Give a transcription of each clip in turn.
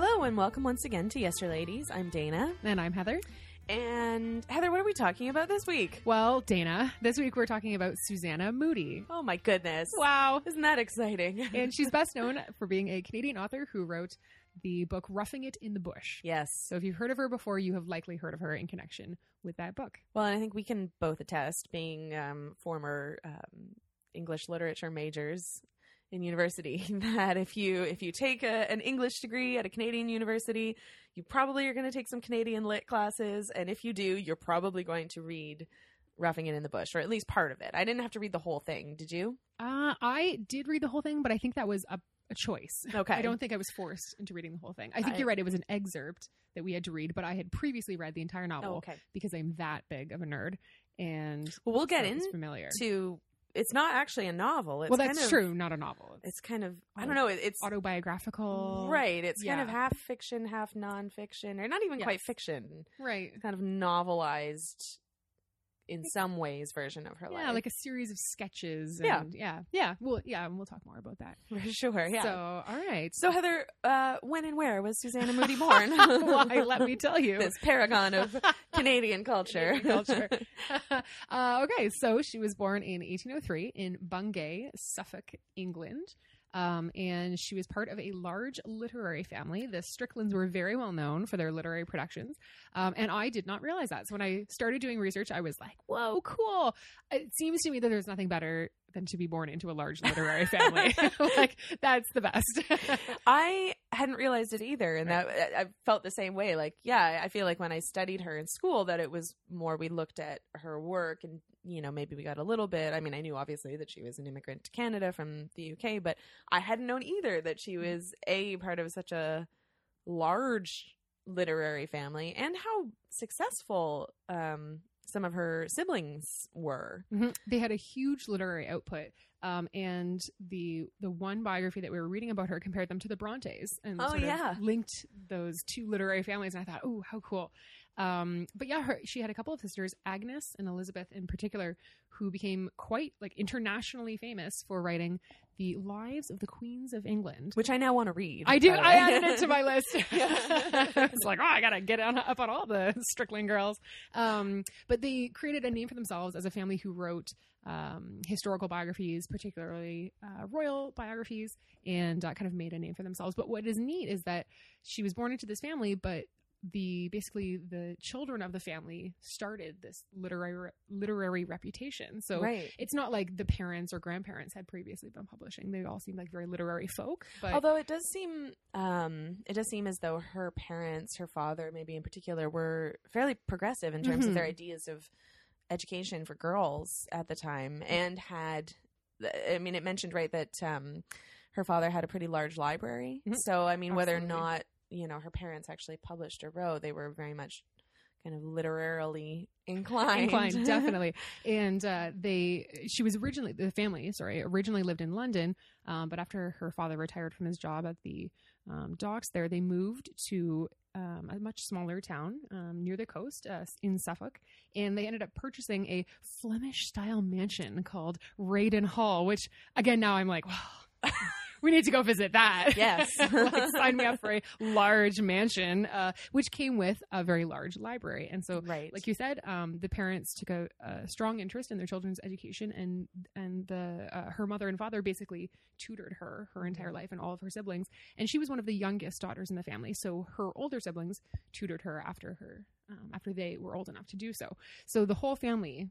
Hello and welcome once again to Yester Ladies. I'm Dana. And I'm Heather. And Heather, what are we talking about this week? Well, Dana, this week we're talking about Susanna Moodie. Oh my goodness. Wow. Isn't that exciting? and she's best known for being a Canadian author who wrote the book Roughing It in the Bush. yes. So if you've heard of her before, you have likely heard of her in connection with that book. Well, and I think we can both attest, being um, former um, English literature majors in university, that if you if you take a, an English degree at a Canadian university, you probably are going to take some Canadian lit classes, and if you do, you're probably going to read Roughing It in the Bush, or at least part of it. I didn't have to read the whole thing. Did you? Uh, I did read the whole thing, but I think that was a, a choice. Okay. I don't think I was forced into reading the whole thing. I think I- you're right. It was an excerpt that we had to read, but I had previously read the entire novel Oh, okay. because I'm that big of a nerd. And Well, we'll get so it was into. familiar. It's not actually a novel. It's well, that's kind of, true. Not a novel. It's kind of. I don't know. It's autobiographical. right. It's kind of half fiction, half nonfiction, or not even quite fiction. Right. kind of novelized in some ways version of her Yeah, life. Yeah, like a series of sketches. Yeah. And yeah. Yeah. Well, yeah. And we'll talk more about that. for sure. Yeah. So, all right. So. Heather, uh, when and where was Susanna Moodie born? Why, let me tell you. this paragon of Canadian culture. Canadian culture. uh, okay, so she was born in 1803 in Bungay, Suffolk, England. Um, and she was part of a large literary family. The Stricklands were very well known for their literary productions. Um, and I did not realize that. So when I started doing research, I was like, whoa, cool. It seems to me that there's nothing better than to be born into a large literary family. like, that's the best. I hadn't realized it either, and that I felt the same way. Like, yeah, I feel like when I studied her in school, that it was more we looked at her work, and you know, maybe we got a little bit. I mean, I knew obviously that she was an immigrant to Canada from the UK, but I hadn't known either that she was a part of such a large literary family, and how successful um, some of her siblings were. Mhm. They had a huge literary output, um, and the the one biography that we were reading about her compared them to the Brontes, and Oh, yeah. linked those two literary families. And I thought, oh, how cool! Um, but yeah, her, she had a couple of sisters, Agnes and Elizabeth in particular, who became quite like internationally famous for writing the lives of the queens of England. Which I now want to read. I do. I added it to my list. It's like, oh, I gotta get on, up on all the Strickland girls. Um, but they created a name for themselves as a family who wrote um, historical biographies, particularly uh, royal biographies, and uh, kind of made a name for themselves. But what is neat is that she was born into this family, but the basically the children of the family started this literary literary reputation. So right. it's not like the parents or grandparents had previously been publishing. They all seemed like very literary folk. But Although it does seem, um, it does seem as though her parents, her father, maybe in particular, were fairly progressive in terms of their Mhm. ideas of education for girls at the time, and had, I mean, it mentioned right that um, her father had a pretty large library. Mhm. So I mean, whether or not you know her parents actually published a row, they were very much kind of literarily inclined. inclined definitely. And uh, they she was originally the family sorry originally lived in london um, but after her father retired from his job at the um, docks there they moved to um, a much smaller town um, near the coast uh, in suffolk. And they ended up purchasing a flemish style mansion called Reydon hall which again now i'm like wow we need to go visit that Yes. like sign me up for a large mansion uh, which came with a very large library and so right. like you said, um, the parents took a, a strong interest in their children's education, and and the uh, her mother and father basically tutored her her entire life and all of her siblings. And she was one of the youngest daughters in the family, so her older siblings tutored her after her um, after they were old enough to do so. So the whole family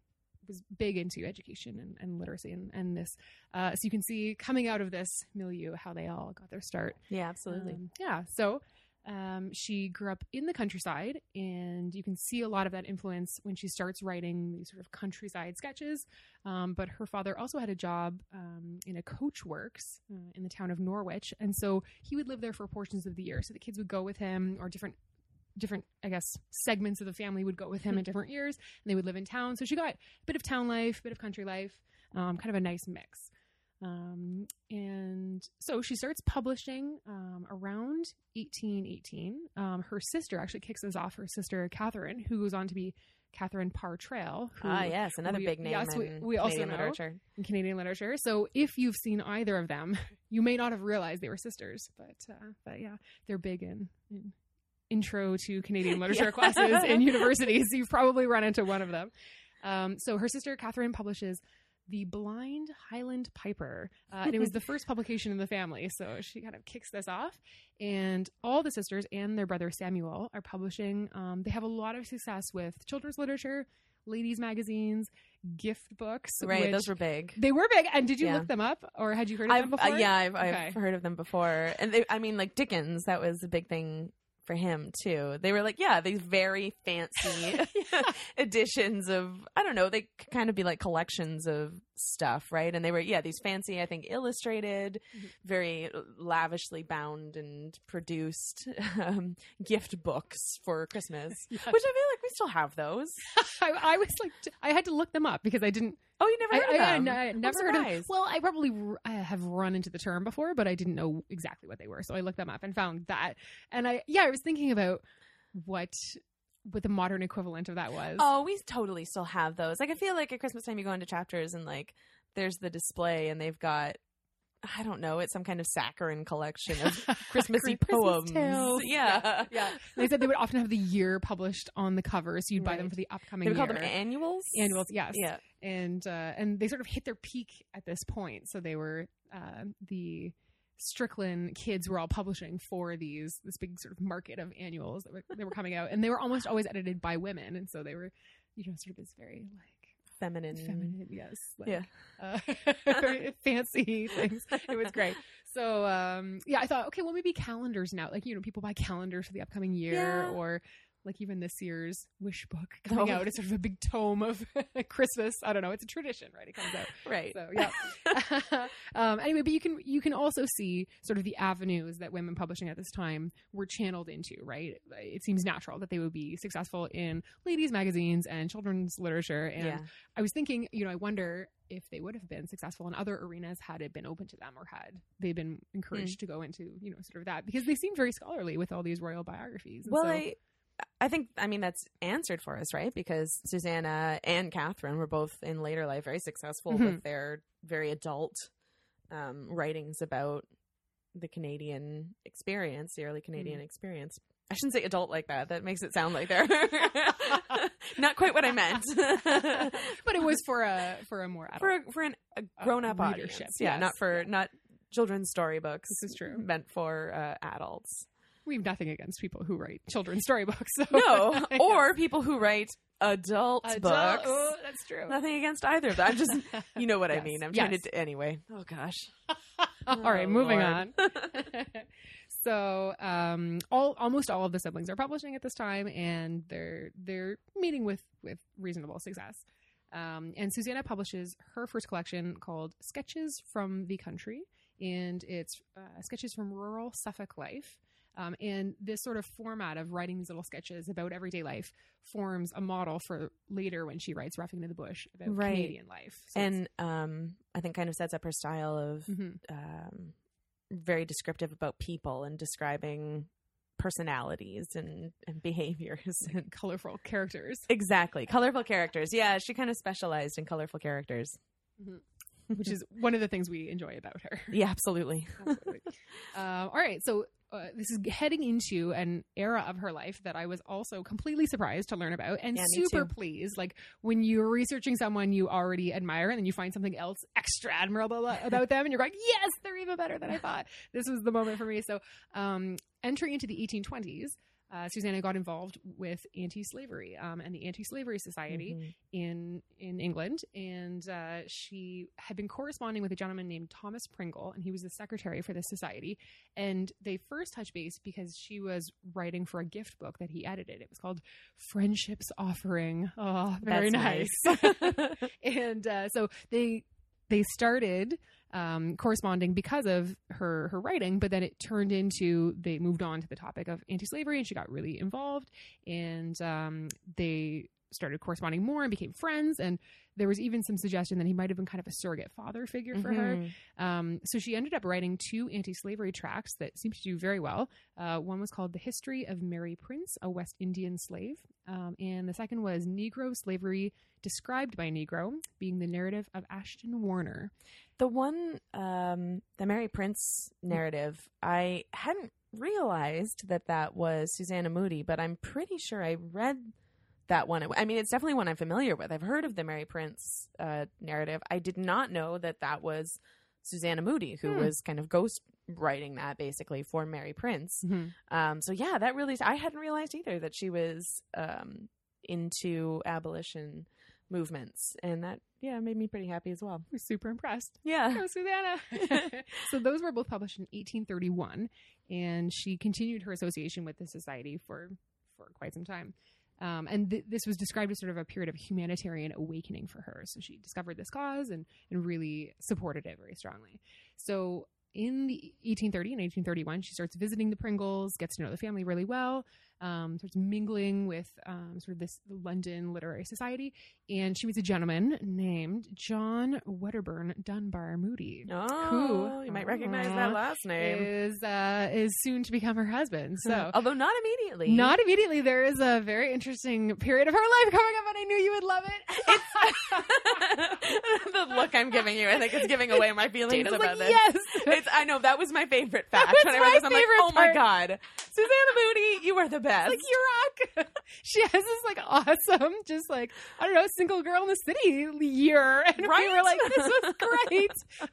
was big into education and, and literacy and, and this. Uh, so you can see coming out of this milieu how they all got their start. yeah, absolutely. Um, yeah. So um, she grew up in the countryside, and you can see a lot of that influence when she starts writing these sort of countryside sketches. Um, but her father also had a job um, in a coach works uh, in the town of Norwich, and so he would live there for portions of the year. So the kids would go with him, or different. Different, I guess, segments of the family would go with him in different years, and they would live in town. So she got a bit of town life, a bit of country life, um, kind of a nice mix. Um, and so she starts publishing um, around 1818. Um, her sister actually kicks this off. Her sister Catherine, who goes on to be Catherine Parr Traill. Who- Ah, yes, another we- big name yes, we- in we also Canadian know. literature. in Canadian literature. So if you've seen either of them, you may not have realized they were sisters, but uh, but yeah, they're big in, in intro to Canadian literature Yeah. classes in universities. You've probably run into one of them. Um, so her sister Catherine publishes the Blind Highland Piper, uh, and it was the first publication in the family. So she kind of kicks this off, and all the sisters and their brother Samuel are publishing. Um, they have a lot of success with children's literature, ladies' magazines, gift books. Right, those were big. they were big. And did you Yeah. look them up, or had you heard of I've, them uh, before? yeah, I've, I've heard of them before, and they, I mean, like Dickens, that was a big thing for him too. They were like, yeah, these very fancy editions of, I don't know, they could kind of be like collections of stuff, right? And they were, yeah, these fancy, I think, illustrated, Mhm. very lavishly bound and produced um, gift books for Christmas, Yeah. which I feel like we still have those. I, I was like, I had to look them up because I didn't. Oh, you never I, heard of them? I, I never heard of. Well, I probably r- I have run into the term before, but I didn't know exactly what they were. So I looked them up and found that. And I, yeah, I was thinking about what what the modern equivalent of that was. Oh, we totally still have those. Like I feel like at Christmas time you go into chapters and like there's the display and they've got I don't know, it's some kind of saccharine collection of Christmassy poems. tales. Yeah. yeah. They said they would often have the year published on the cover, so you'd buy them for the upcoming They would year. call them annuals. Annuals, yes. Yeah. and uh, and they sort of hit their peak at this point. So they were uh, the Strickland kids were all publishing for these this big sort of market of annuals that were, they were coming out, and they were almost always edited by women, and so they were you know sort of this very like Feminine. feminine, yes, like, Yeah. uh, very fancy things. It was great. So um, yeah, I thought okay, well maybe calendars now, like you know people buy calendars for the upcoming year Yeah. or. Like even this year's wish book coming Oh. out, is sort of a big tome of Christmas. I don't know. It's a tradition, right? It comes out. Right. So yeah. um, anyway, but you can you can also see sort of the avenues that women publishing at this time were channeled into. Right. It seems natural that they would be successful in ladies' magazines and children's literature. And yeah. I was thinking, you know, I wonder if they would have been successful in other arenas had it been open to them or had they been encouraged to go into you know sort of that because they seem very scholarly with all these royal biographies. And Well, so- I I think I mean that's answered for us, right? Because Susanna and Catherine were both in later life very successful Mhm. with their very adult um, writings about the Canadian experience, the early Canadian experience. I shouldn't say adult like that. That makes it sound like they're not quite what I meant. but it was for a for a more adult. for a, for an, a grown up Uh, audience, readership, yeah, yes. not for not children's storybooks. This is true. Meant for uh, adults. We have nothing against people who write children's storybooks. So. No, or people who write adult, Adult- books. oh, that's true. Nothing against either of them. I'm just, you know what I mean. I'm yes. trying to. Anyway. Oh gosh. all right, Oh, moving Lord. on. so, um, all almost all of the siblings are publishing at this time, and they're they're meeting with with reasonable success. Um, and Susanna publishes her first collection called Sketches from the Country, and it's uh, sketches from rural Suffolk life. Um, and this sort of format of writing these little sketches about everyday life forms a model for later when she writes Roughing Into the Bush about Right. Canadian life. So and um, I think kind of sets up her style of Mhm. um, very descriptive about people and describing personalities and, and behaviors. And colorful characters. exactly, colorful characters. Yeah, she kind of specialized in colorful characters. which is one of the things we enjoy about her. Yeah, absolutely. Absolutely. um, all right, so uh, this is heading into an era of her life that I was also completely surprised to learn about and Yeah, super pleased. Like when you're researching someone you already admire and then you find something else extra admirable about them and you're like, yes, they're even better than I thought. This was the moment for me. So, um, entering into the 1820s, uh, Susanna got involved with anti-slavery um, and the Anti-Slavery Society Mhm. in in England, and uh, she had been corresponding with a gentleman named Thomas Pringle, and he was the secretary for this society. And they first touched base because she was writing for a gift book that he edited. It was called "Friendship's Offering." Oh, very That's nice. and uh, so they they started um, corresponding because of her her writing, but then it turned into they moved on to the topic of anti-slavery, and she got really involved, and um, they started corresponding more and became friends. And there was even some suggestion that he might have been kind of a surrogate father figure for her. Mhm. Um, so she ended up writing two anti-slavery tracts that seemed to do very well. Uh, one was called "The History of Mary Prince, a West Indian Slave," um, and the second was "Negro Slavery Described by Negro," being the narrative of Ashton Warner. The one, um, the Mary Prince narrative, I hadn't realized that that was Susanna Moodie, but I'm pretty sure I read that one. I mean, it's definitely one I'm familiar with. I've heard of the Mary Prince uh, narrative. I did not know that that was Susanna Moodie, who Hmm. was kind of ghost writing that basically for Mary Prince. Um, so yeah, that really, I hadn't realized either that she was um, into abolition movements, and that yeah made me pretty happy as well. Was super impressed. Yeah. Oh, Susanna. so those were both published in 1831, and she continued her association with the society for for quite some time. Um, and th- this was described as sort of a period of humanitarian awakening for her. So she discovered this cause and and really supported it very strongly. So in the 1830 and 1831, she starts visiting the Pringles, gets to know the family really well, um, starts mingling with um, sort of this London literary society, and she was a gentleman named John Wedderburn Dunbar Moodie. Oh, who, you might recognize that Uh, last name. Is uh, is soon to become her husband. So although not immediately, not immediately. There is a very interesting period of her life coming up, and I knew you would love it. the look I'm giving you. I think it's giving away my feelings Dana's about like, this. yes. It's, I know that was my favorite fact. when I read this, I'm like, oh my god, Susanna Moodie, you are the best. like you rock. she has this like awesome, just like I don't know, single girl in the city year, and we Right? were like, this was great.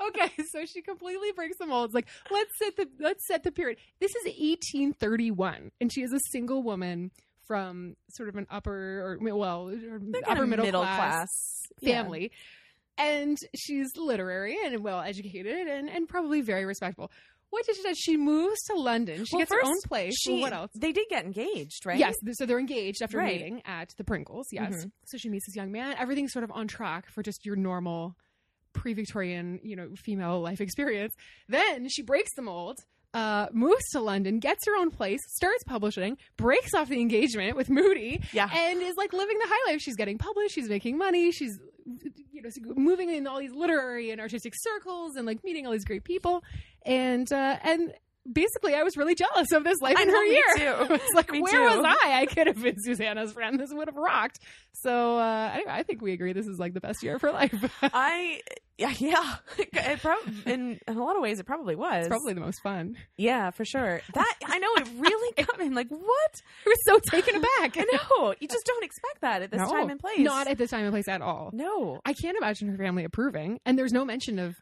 okay, so she completely breaks the mold. It's Like let's set the let's set the period. This is 1831, and she is a single woman from sort of an upper or well or upper middle, middle class, class Yeah. family. And she's literary and well educated and, and probably very respectable. What does she do? She moves to London. She Well, gets her own place. She, Well, what else? They did get engaged, right? Yes, so they're engaged after Right. meeting at the Pringles. Yes, Mhm. so she meets this young man. Everything's sort of on track for just your normal pre-Victorian, you know, female life experience. Then she breaks the mold. Uh, moves to London, gets her own place, starts publishing, breaks off the engagement with Moodie, Yeah. and is like living the high life. She's getting published, she's making money, she's you know moving in all these literary and artistic circles, and like meeting all these great people, and uh, and basically, I was really jealous of this life I in know, her year. too. I was like, Me where too. was I? I could have been Susanna's friend. This would have rocked. So uh, anyway, I think we agree this is like the best year of her life. I yeah yeah. It prob- in, in a lot of ways, it probably was. it's probably the most fun. yeah, for sure. That I know it really got me. I'm like, what? I was so taken aback. I know. You just don't expect that at this No, time and place. Not at this time and place at all. no. I can't imagine her family approving, and there's no mention of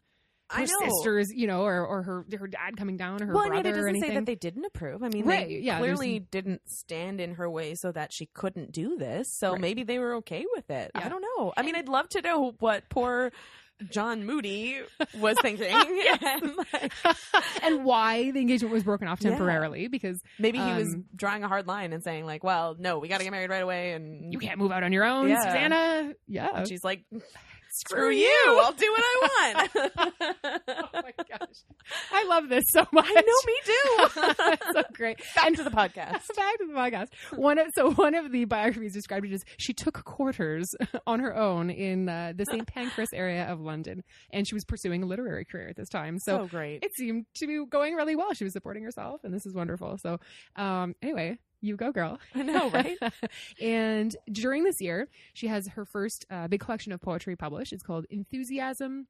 her sisters, you know, or, or her her dad coming down, or her well, brother, yet it or doesn't anything. say that they didn't approve. I mean, Right, they yeah, there's clearly didn't stand in her way so that she couldn't do this. So Right. maybe they were okay with it. Yeah. I don't know. I mean, I'd love to know what poor John Moodie was thinking. And, like, and why the engagement was broken off Yeah. temporarily because maybe he was Um, drawing a hard line and saying, like, well, no, we got to get married right away. And you can't move out on your own, Yeah. Susanna. Yeah. And she's like, Screw screw you. you. I'll do what I want. oh my gosh, I love this so much. I know, me too. So great. Back to the podcast. Back to the podcast. One of so one of the biographies described it as she took quarters on her own in uh, the St Pancras area of London, and she was pursuing a literary career at this time. So, So great. it seemed to be going really well. She was supporting herself, and this is wonderful. So, um, anyway. You go, girl. I know, right? and during this year, she has her first uh, big collection of poetry published. It's called Enthusiasm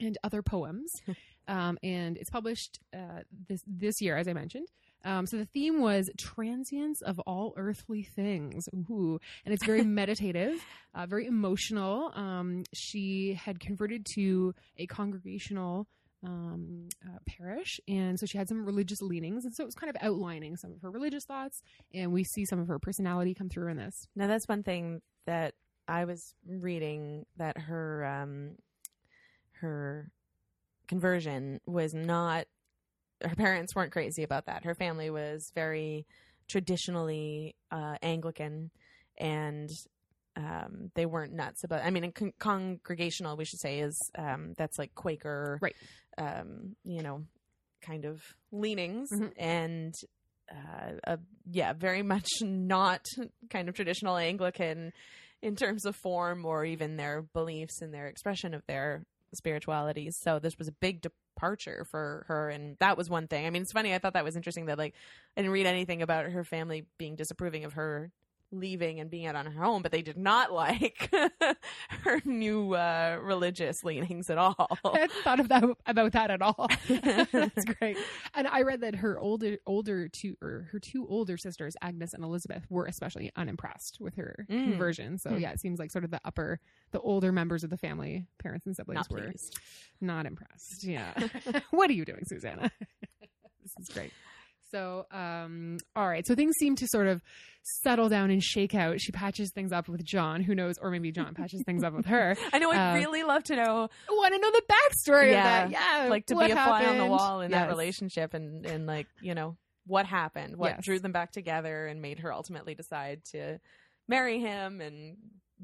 and Other Poems, um, and it's published uh, this this year, as I mentioned. Um, so the theme was transience of all earthly things. Ooh. And it's very meditative, uh, very emotional. Um, she had converted to a congregational um, uh, parish, and so she had some religious leanings, and so it was kind of outlining some of her religious thoughts, and we see some of her personality come through in this. Now that's one thing that I was reading that her um her conversion was not her parents weren't crazy about that. Her family was very traditionally uh Anglican and um they weren't nuts about I mean con- congregational we should say is um that's like Quaker Right. Um you know kind of leanings Mhm. and uh, uh, yeah, very much not kind of traditional Anglican. in terms of form or even their beliefs and their expression of their spirituality. So this was a big departure for her, and that was one thing. I mean, it's funny. I thought that was interesting that like I didn't read anything about her family being disapproving of her leaving and being out on her own, but they did not like her new uh, religious leanings at all. I hadn't thought of that about that at all. That's great. And I read that her older older two or her two older sisters, Agnes and Elizabeth, were especially unimpressed with her Mm. conversion. So Mm. yeah, it seems like sort of the upper the older members of the family, parents and siblings Not were not impressed. Yeah. what are you doing, Susanna? this is great. So, um, all right. So things seem to sort of settle down and shake out. She patches things up with John, who knows, or maybe John patches things up with her. I know. I'd Uh, really love to know, I Want to know the backstory Yeah. of that? Yeah. like, to be a fly on the wall in that relationship, and and like you know what happened, what Yes. drew them back together, and made her ultimately decide to marry him and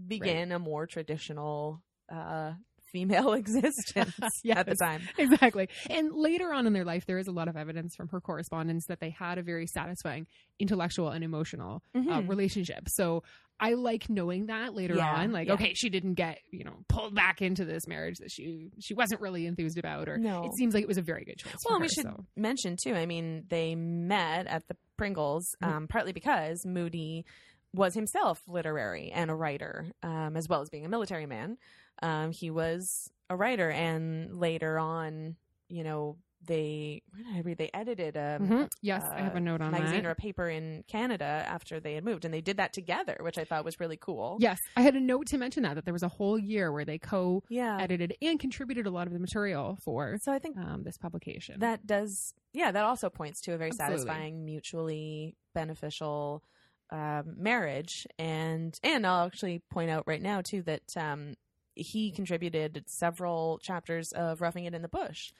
begin a more traditional uh, female existence Yes. at the time. Exactly. And later on in their life, there is a lot of evidence from her correspondence that they had a very satisfying intellectual and emotional uh, Mhm. relationship. So I like knowing that later Yeah, on. Like, yeah. okay, she didn't get you know pulled back into this marriage that she she wasn't really enthused about, or No. it seems like it was a very good choice. Well, we should so. mention too. I mean, they met at the Pringles Mhm. um, partly because Moodie was himself literary and a writer, um, as well as being a military man. Um, he was a writer, and later on, you know, they I read? They edited a Mhm. Yes, I have uh, a note on magazine that. or a paper in Canada after they had moved, and they did that together, which I thought was really cool. Yes, I had a note to mention that that there was a whole year where they co-edited and contributed a lot of the material for So I think um, this publication. that does yeah that also points to a very Absolutely. satisfying mutually beneficial um, marriage and and i'll actually point out right now too that um, he contributed several chapters of roughing it in the bush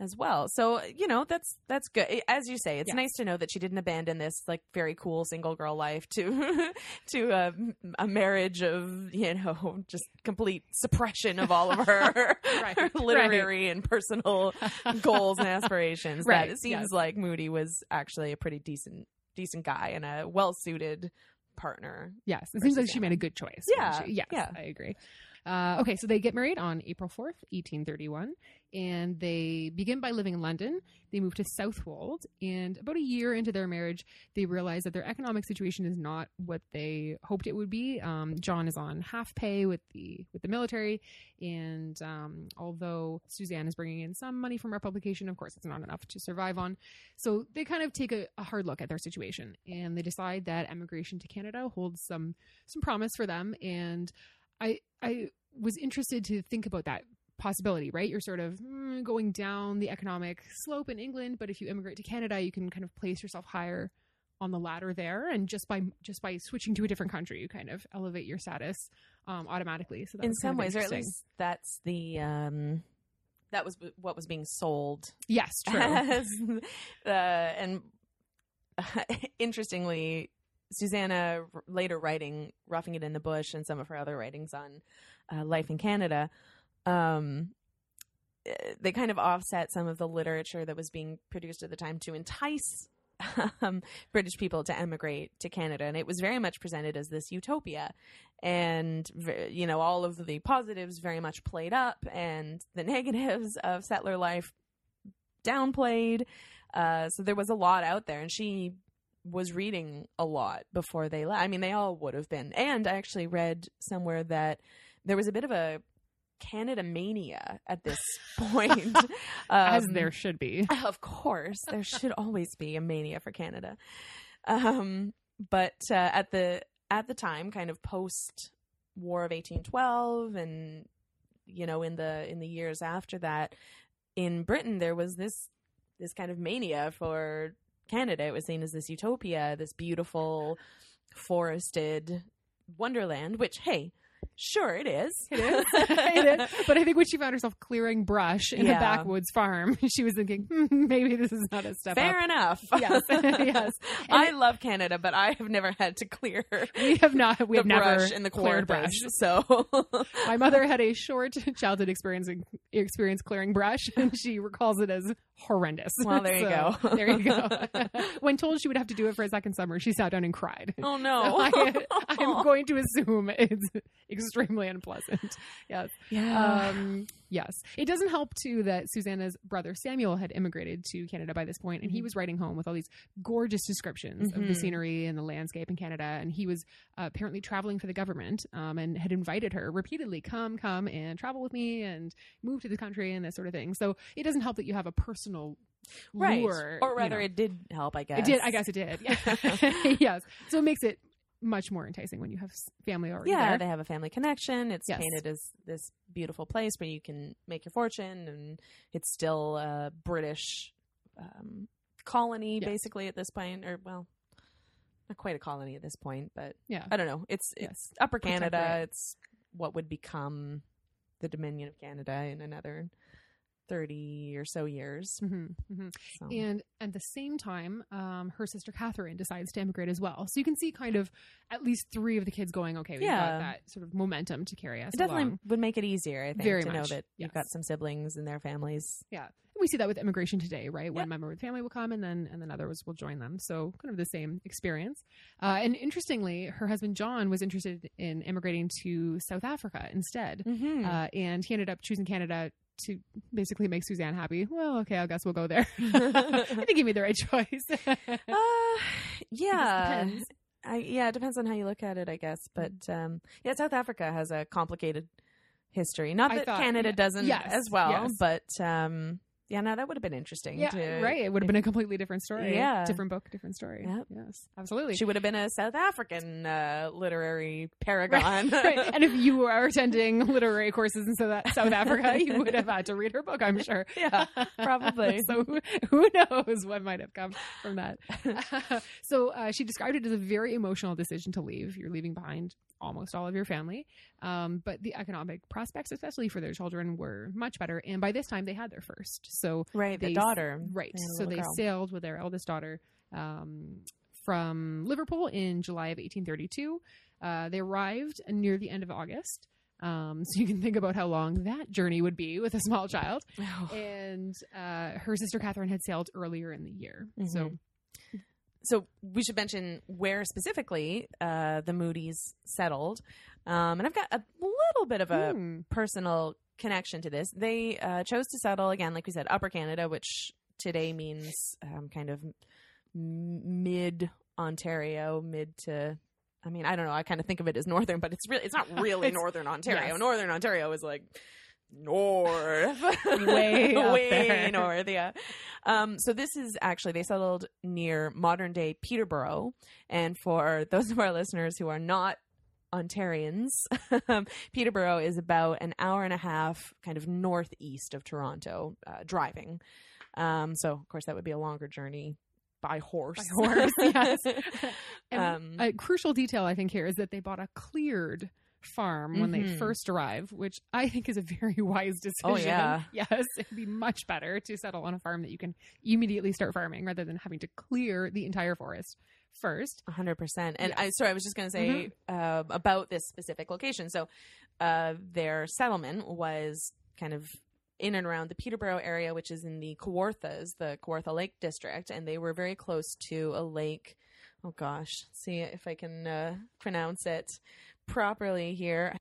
as well so you know that's that's good as you say it's Yes. nice to know that she didn't abandon this like very cool single girl life to to a, a marriage of you know just complete suppression of all of her, Right, her right. literary and personal goals and aspirations. Right, That it seems yes. like Moodie was actually a pretty decent decent guy and a well suited partner. Yes, it seems like she made a good choice. Yeah, she? yes, yeah. I agree. Uh, okay, so they get married on April 4th, 1831, and they begin by living in London. They move to Southwold, and about a year into their marriage, they realize that their economic situation is not what they hoped it would be. Um, John is on half pay with the with the military, and um, although Suzanne is bringing in some money from her publication, of course, it's not enough to survive on. So they kind of take a, a hard look at their situation, and they decide that emigration to Canada holds some some promise for them. And I I was interested to think about that possibility, right? You're sort of mm, going down the economic slope in England, but if you immigrate to Canada, you can kind of place yourself higher on the ladder there, and just by just by switching to a different country, you kind of elevate your status um, automatically. So that In some ways, or at least that's the um, that was what was being sold yes, true. as uh, and interestingly susanna later writing roughing it in the bush and some of her other writings on uh, life in canada um, eh, they kind of offset some of the literature that was being produced at the time to entice um, British people to emigrate to Canada, and it was very much presented as this utopia, and you know all of the positives very much played up, and the negatives of settler life downplayed. Uh, so there was a lot out there, and she was reading a lot before they left. I mean, they all would have been. And I actually read somewhere that there was a bit of a Canada mania at this point. As Um, there should be. of course, there should always be a mania for Canada. Um, but uh, at the at the time, kind of post War of eighteen twelve, and you know, in the in the years after that, in Britain there was this this kind of mania for Canada. It was seen as this utopia, this beautiful forested wonderland. Which, hey, sure it is. It is. it is. But I think when she found herself clearing brush in Yeah. a backwoods farm, she was thinking, hmm, maybe this is not a step Fair up. enough. Yes, yes. And I it- love Canada, but I have never had to clear We have not. We have never brush in the cleared brush. So My mother had a short childhood experience experience clearing brush, and she recalls it as horrendous. Well, there you So, go. there you go. when told she would have to do it for a second summer, she sat down and cried. Oh So no. I, I'm going to assume it's extremely unpleasant. Yes. yeah. Um, yes. It doesn't help, too, that Susanna's brother Samuel had immigrated to Canada by this point, and he Mhm. was writing home with all these gorgeous descriptions of the Mhm. scenery and the landscape in Canada. And he was uh, apparently traveling for the government um, and had invited her repeatedly come, come and travel with me and move to the country and this sort of thing. So it doesn't help that you have a personal right. lure. or you rather, know. it did help. I guess It did. I guess it did. Yes. So it makes it much more enticing when you have family already Yeah, there. they have a family connection. It's Yes. painted as this beautiful place where you can make your fortune, and it's still a British um, colony, Yes. basically at this point, or well, not quite a colony at this point, but yeah. I don't know. It's Yes. it's Upper Canada. It's what would become the Dominion of Canada in another thirty or so years. hmm hmm So. And at the same time, um, her sister Catherine decides to immigrate as well. So you can see kind of at least three of the kids going, okay, we've Yeah. got that sort of momentum to carry us it definitely along. would make it easier, I think, Very to know much, that you've got some siblings and their families. Yeah. We see that with immigration today, right? One Yep. member of the family will come, and then and then others will join them. So kind of the same experience. Uh, and interestingly, her husband John was interested in immigrating to South Africa instead, Mm-hmm. uh, and he ended up choosing Canada to basically make Suzanne happy. Well, okay, I guess we'll go there. I think he made the right choice. Uh, yeah. I, yeah, it depends on how you look at it, I guess. But um, yeah, South Africa has a complicated history. Not that thought- Canada yeah. doesn't Yes, as well, yes. but um, yeah, no, that would have been interesting. Yeah, to, right. It would have been a completely different story. Yeah. different book, different story. Yep. Yes, absolutely. She would have been a South African uh, literary paragon. right. And if you were attending literary courses in South South Africa, you would have had to read her book, I'm sure. Yeah, probably. so who, who knows what might have come from that? so uh, she described it as a very emotional decision to leave. You're leaving behind almost all of your family, um, but the economic prospects, especially for their children, were much better. And by this time, they had their first. So right, the daughter. Right. They So they girl. sailed with their eldest daughter um, from Liverpool in July of 1832. Uh, they arrived near the end of August. Um, so you can think about how long that journey would be with a small child. Oh. And uh, her sister Catherine had sailed earlier in the year. So Mhm. So we should mention where specifically uh, the Moodie's settled. Um, and I've got a little bit of a hmm, personal connection to this. They uh, chose to settle again, like we said, Upper Canada, which today means um, kind of m- mid Ontario, mid to. I mean, I don't know. I kind of think of it as northern, but it's really it's not really northern Ontario. yes. Northern Ontario is like north, Way way north. Yeah. Um, so this is actually they settled near modern day Peterborough, and for those of our listeners who are not Ontarians, um, Peterborough is about an hour and a half, kind of northeast of Toronto, uh, driving. Um, so of course that would be a longer journey by horse. By horse, yes. And um, a crucial detail I think here is that they bought a cleared farm when they Mhm. first arrive, which I think is a very wise decision. Oh, yeah. Yes, it'd be much better to settle on a farm that you can immediately start farming rather than having to clear the entire forest first. Hundred percent. And Yes. Mm-hmm. I sorry, I was just going to say uh, about this specific location. So, uh, their settlement was kind of in and around the Peterborough area, which is in the Kawarthas, the Kawartha Lake District, and they were very close to a lake. Oh gosh, see if I can uh, pronounce it properly here.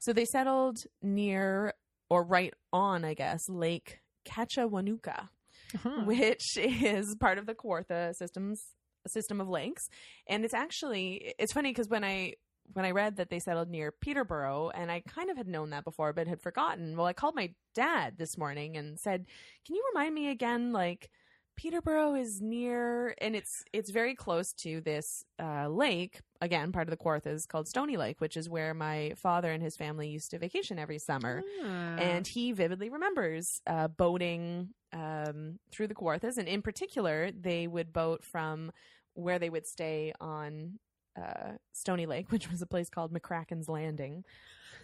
So they settled near or right on, I guess, Lake Katchewanooka Uh-huh. which is part of the Kawartha systems system of lakes. And it's actually it's funny because when I when I read that they settled near Peterborough, and I kind of had known that before, but had forgotten. Well, I called my dad this morning and said, "Can you remind me again, like?" Peterborough is near, and it's it's very close to this uh, lake. Again, part of the Kawarthas called Stony Lake, which is where my father and his family used to vacation every summer Ah. and he vividly remembers uh, boating um, through the Kawarthas, and in particular, they would boat from where they would stay on uh, Stony Lake, which was a place called McCracken's Landing.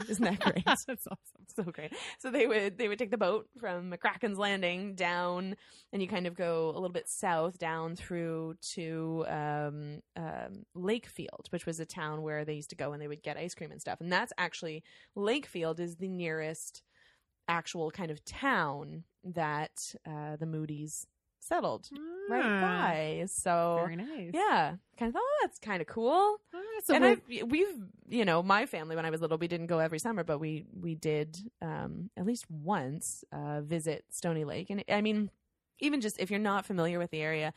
Isn't that great? That's awesome. so great. So they would they would take the boat from McCracken's Landing down, and you kind of go a little bit south down through to um, um, Lakefield, which was a town where they used to go and they would get ice cream and stuff. And that's actually Lakefield is the nearest actual kind of town that uh, the Moodie's settled right Ah, by. So Very nice. yeah, kind of thought, oh, that's kind of cool. Ah, so and we're- I, we've, you know, my family when I was little, we didn't go every summer, but we we did um, at least once uh, visit Stony Lake, and I mean, even just if you're not familiar with the area,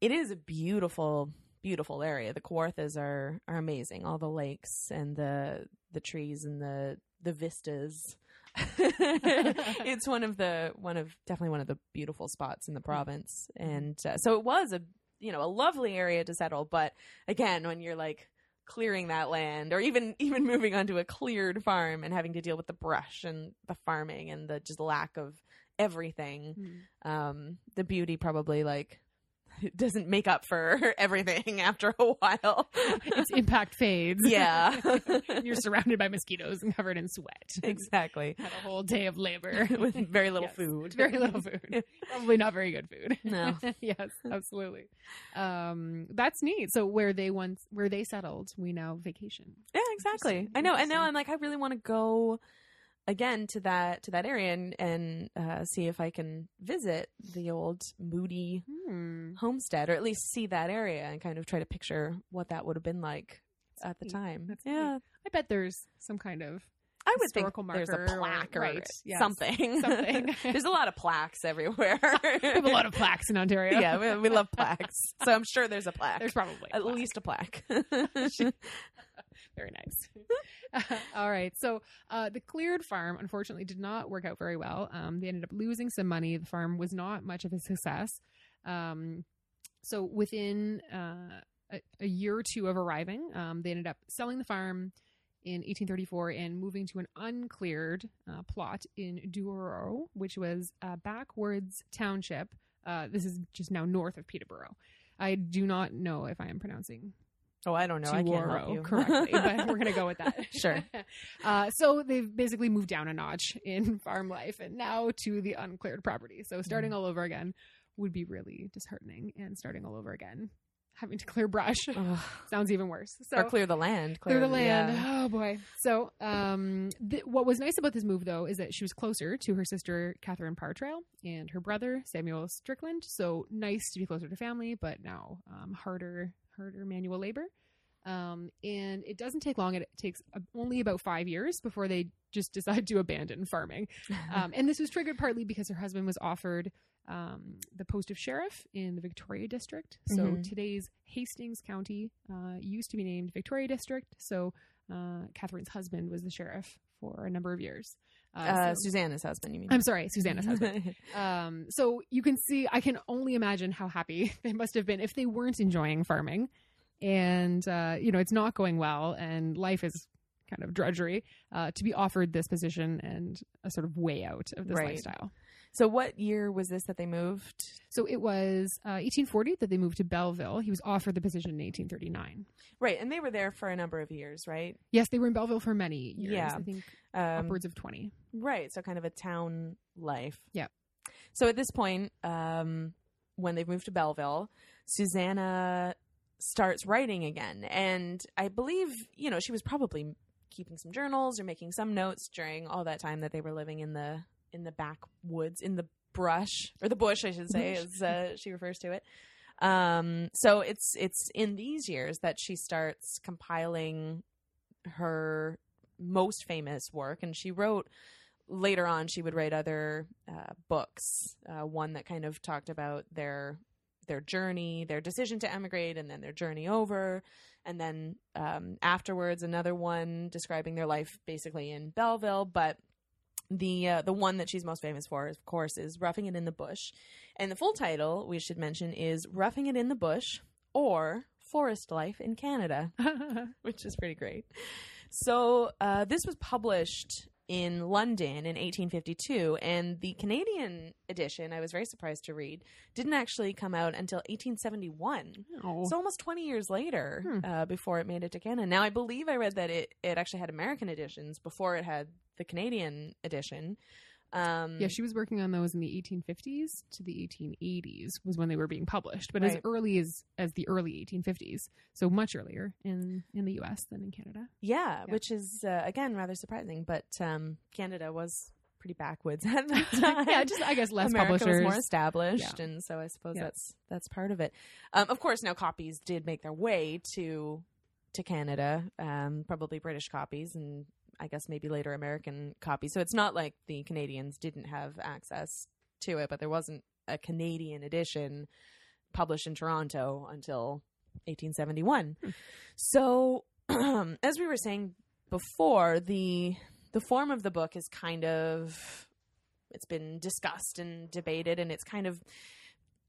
it is a beautiful, beautiful area. The Kawarthas are are amazing. All the lakes and the the trees and the the vistas. it's one of the one of definitely one of the beautiful spots in the province, and uh, so it was a you know a lovely area to settle. But again, when you're like clearing that land, or even even moving onto a cleared farm and having to deal with the brush and the farming and the just lack of everything, Hmm. um, the beauty probably like it doesn't make up for everything after a while. its impact fades. yeah, You're surrounded by mosquitoes and covered in sweat. exactly Had a whole day of labor with very little Yes. food. Very little food. Probably not very good food. No. yes, absolutely. Um, that's neat. So where they once where they settled, we now vacation. Yeah, exactly. I know, and now. I'm like, I really want to go again to that to that area and and uh, see if I can visit the old Moodie Hmm. homestead, or at least see that area and kind of try to picture what that would have been like That's at the neat. time. That's neat. yeah, I bet there's some kind of I would think there's a marker or- plaque or, right, yes. something. Something. there's a lot of plaques everywhere. we have a lot of plaques in Ontario. yeah, we, we love plaques, so I'm sure there's a plaque. There's probably at plaque. least a plaque. Very nice. All right. So uh, the cleared farm, unfortunately, did not work out very well. Um, they ended up losing some money. The farm was not much of a success. Um, so within uh, a, a year or two of arriving, um, they ended up selling the farm in 1834 and moving to an uncleared uh, plot in Douro, which was a backwoods township. Uh, this is just now north of Peterborough. I do not know if I am pronouncing oh, I don't know. I can't help you correctly, but we're gonna go with that. Sure. Uh, so they've basically moved down a notch in farm life, and now to the uncleared property. So starting all over again would be really disheartening, and starting all over again, having to clear brush sounds even worse. So or clear the land. clear the yeah. land. Oh boy. So, um, th- what was nice about this move, though, is that she was closer to her sister Catherine Parr Traill and her brother Samuel Strickland. So nice to be closer to family, but now um, harder, harder manual labor. Um, and it doesn't take long. It takes only about five years before they just decide to abandon farming. Um, and this was triggered partly because her husband was offered um, the post of sheriff in the Victoria District. So Mhm. today's Hastings County uh, used to be named Victoria District. So uh, Catherine's husband was the sheriff for a number of years. Uh, uh, so- Susanna's husband, you mean? I'm sorry, Susanna's husband. Um, so you can see, I can only imagine how happy they must have been if they weren't enjoying farming, and uh, you know it's not going well, and life is kind of drudgery. Uh, to be offered this position and a sort of way out of this Right. lifestyle. So, what year was this that they moved? So it was uh, 1840 that they moved to Belleville. He was offered the position in 1839. Right, and they were there for a number of years, right? Yes, they were in Belleville for many years. Yeah. I think Um, upwards of 20. Right, so kind of a town life. Yeah. So at this point, um, when they've moved to Belleville, Susanna starts writing again, and I believe you know she was probably keeping some journals or making some notes during all that time that they were living in the in the backwoods in the brush or the bush, I should say, as uh, she refers to it. Um, so it's it's in these years that she starts compiling her most famous work, and she wrote later on she would write other uh, books. Uh, one that kind of talked about their their journey, their decision to emigrate, and then their journey over, and then um, afterwards another one describing their life basically in Belleville. But the uh, the one that she's most famous for, of course, is "Roughing It in the Bush," and the full title we should mention is "Roughing It in the Bush" or "Forest Life in Canada." which is pretty great. So uh, this was published in London in 1852, and the Canadian edition, I was very surprised to read, didn't actually come out until 1871. Oh. So almost 20 years later, Hmm. uh, before it made it to Canada. Now I believe I read that it it actually had American editions before it had the Canadian edition. Um, Yeah, she was working on those in the 1850s to the 1880s was when they were being published, but as early as as the early 1850s, so much earlier in in the U.S. than in Canada. yeah, Yeah. which is uh, again rather surprising, but um, Canada was pretty backwoods at the time. yeah, just I guess less America publishers. was more established, and so I suppose Yeah. that's that's part of it. Um, of course, now copies did make their way to to Canada, um, probably British copies, and I guess maybe later American copies. So it's not like the Canadians didn't have access to it, but there wasn't a Canadian edition published in Toronto until 1871. Hmm. So, as we were saying before, the the form of the book is kind of it's been discussed and debated and it's kind of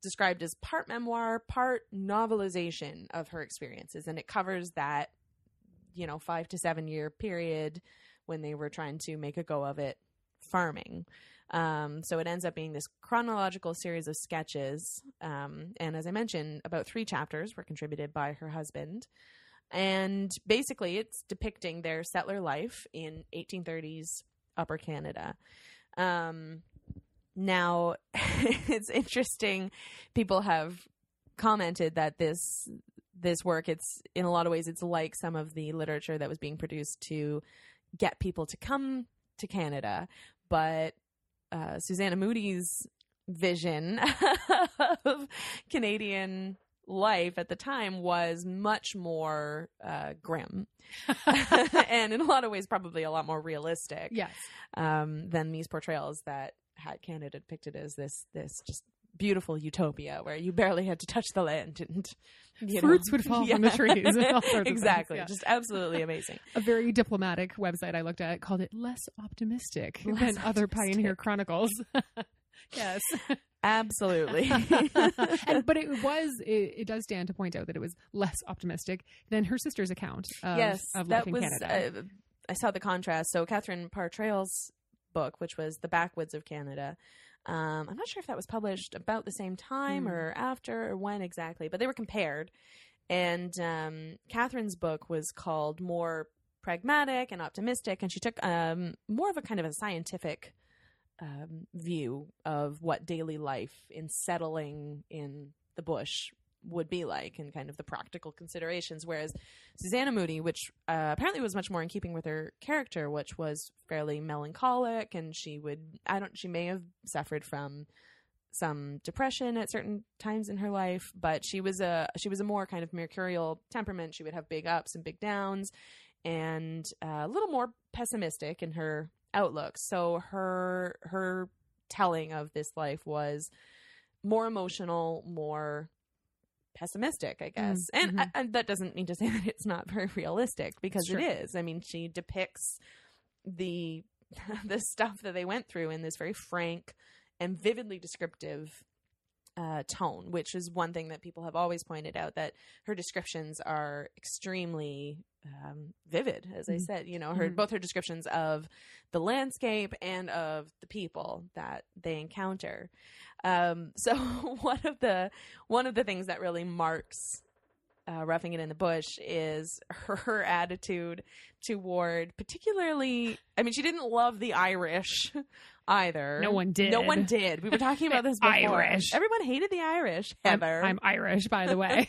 described as part memoir part novelization of her experiences and it covers that you know 5 to 7 year period when they were trying to make a go of it farming. Um, so it ends up being this chronological series of sketches um, and as i mentioned about three chapters were contributed by her husband. And basically it's depicting their settler life in 1830s upper canada. Um, now it's interesting. People have commented that this this work it's in a lot of ways it's like some of the literature that was being produced to get people to come to canada but uh, susanna moodie's vision of canadian life at the time was much more uh, grim and in a lot of ways probably a lot more realistic yes. um, than these portrayals that had Canada depicted as this this just beautiful utopia where you barely had to touch the land and you know- Fruits would fall from the trees and all sorts of exactly, yeah. just absolutely amazing. A very diplomatic website I looked at called it less optimistic Less than other. Pioneer Chronicles. yes. Absolutely. and, but it was it, it does stand to point out that it was less optimistic than her sister's account of, yes, of life in was. Canada. Uh, I saw the contrast. So Catherine Parr Traill's book, which was The Backwoods of Canada. Um, I'm not sure if that was published about the same time Hmm. or after or when exactly, but they were compared. And um, Catherine's book was called more pragmatic and optimistic, and she took um, more of a kind of a scientific um, view of what daily life in settling in the bush would be like and kind of the practical considerations. Whereas Susanna Moodie, which uh, apparently was much more in keeping with her character, which was fairly melancholic, and she would, I don't, she may have suffered from some depression at certain times in her life, but she was a she was a more kind of mercurial temperament. She would have big ups and big downs, and uh, a little more pessimistic in her outlook. So her her telling of this life was more emotional, more pessimistic, I guess. Mm, and, mhm. and that doesn't mean to say that it's not very realistic because it is. I mean, she depicts the the stuff that they went through in this very frank and vividly descriptive uh, tone, which is one thing that people have always pointed out that her descriptions are extremely um, vivid. As I Mhm. said, you know, her Mhm. both her descriptions of the landscape and of the people that they encounter. Um, so one of the one of the things that really marks uh, roughing it in the bush is her, her attitude toward particularly i mean she didn't love the irish either No one did. no one did we were talking about this before Irish. everyone hated the irish I'm, heather I'm Irish, by the way.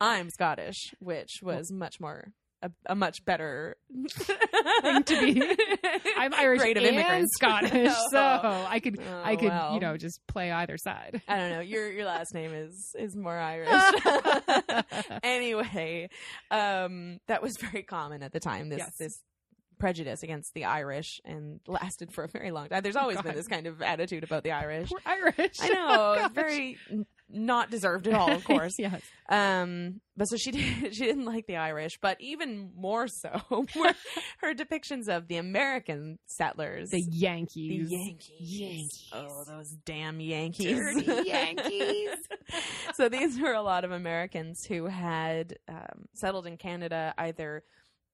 I'm scottish which was much more a, a much better Thing to be. I'm Irish grade of and immigrants. Scottish, Oh. so I could Oh, I could well. you know just play either side. I don't know. Your your last name is is more Irish. anyway, um, that was very common at the time. This Yes. this prejudice against the Irish and lasted for a very long time. There's always been this kind of attitude about the Irish. Poor Irish. I know, Oh, it's very not deserved at all, of course. yes. Um, but so she did. She didn't like the Irish, but even more so, were her depictions of the American settlers, The the Yankees. Yankees. Yankees. Oh, those damn Yankees. Dirty Yankees. so these were a lot of Americans who had um, settled in Canada either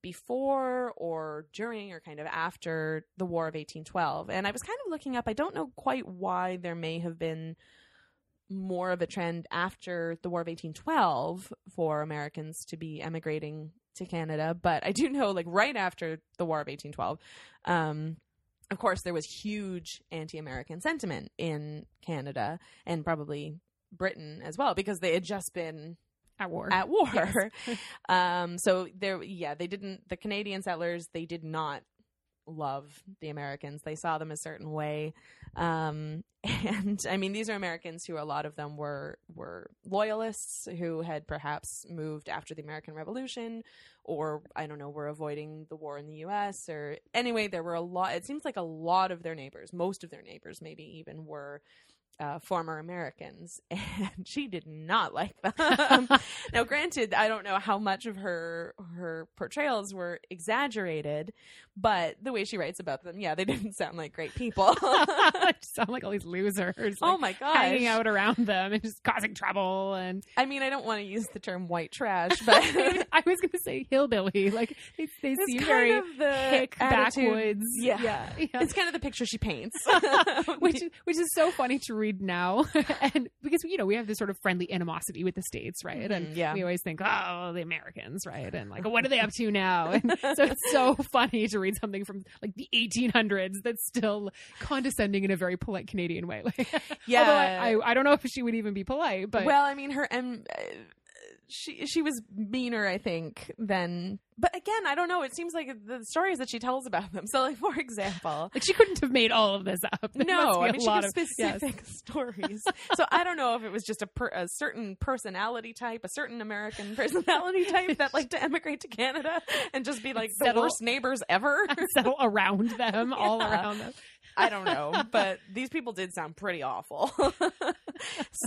before or during or kind of after the War of 1812. And I was kind of looking up, I don't know quite why there may have been more of a trend after the War of 1812 for Americans to be emigrating to Canada, but I do know like right after the War of 1812, um, of course there was huge anti-American sentiment in Canada and probably Britain as well because they had just been At war. at war. Yes. um, so there, yeah, they didn't. The Canadian settlers they did not love the Americans. They saw them a certain way. Um, and I mean, these are Americans who a lot of them were were loyalists who had perhaps moved after the American Revolution, or I don't know, were avoiding the war in the U.S. Or anyway, there were a lot. It seems like a lot of their neighbors, most of their neighbors, maybe even were uh, former Americans, and she did not like them. now, granted, I don't know how much of her her portrayals were exaggerated, but the way she writes about them, yeah, they didn't sound like great people. sound like all these losers. Like, oh my god, hanging out around them and just causing trouble. And I mean, I don't want to use the term white trash, but I was going to say hillbilly. Like they, they seem kind very of the hick attitude- backwoods. Yeah. yeah, yeah. It's kind of the picture she paints, which which is so funny to read now, and because you know we have this sort of friendly animosity with the states, right? And Mhm, yeah. we always think, oh, the Americans, right? And like, what are they up to now? And so it's so funny to read something from like the 1800s that's still condescending in a very polite Canadian way. Like, yeah. although I, I, I don't know if she would even be polite, but well, I mean, her and uh, she she was meaner, I think, than. But again, I don't know. It seems like the stories that she tells about them. So, like for example. like she couldn't have made all of this up. There No, I mean she gives of yes. specific stories. So I don't know if it was just a, per, a certain personality type, a certain American personality type that like to emigrate to Canada and just be like the worst neighbors ever. settle around them, all around them. I don't know, but these people did sound pretty awful.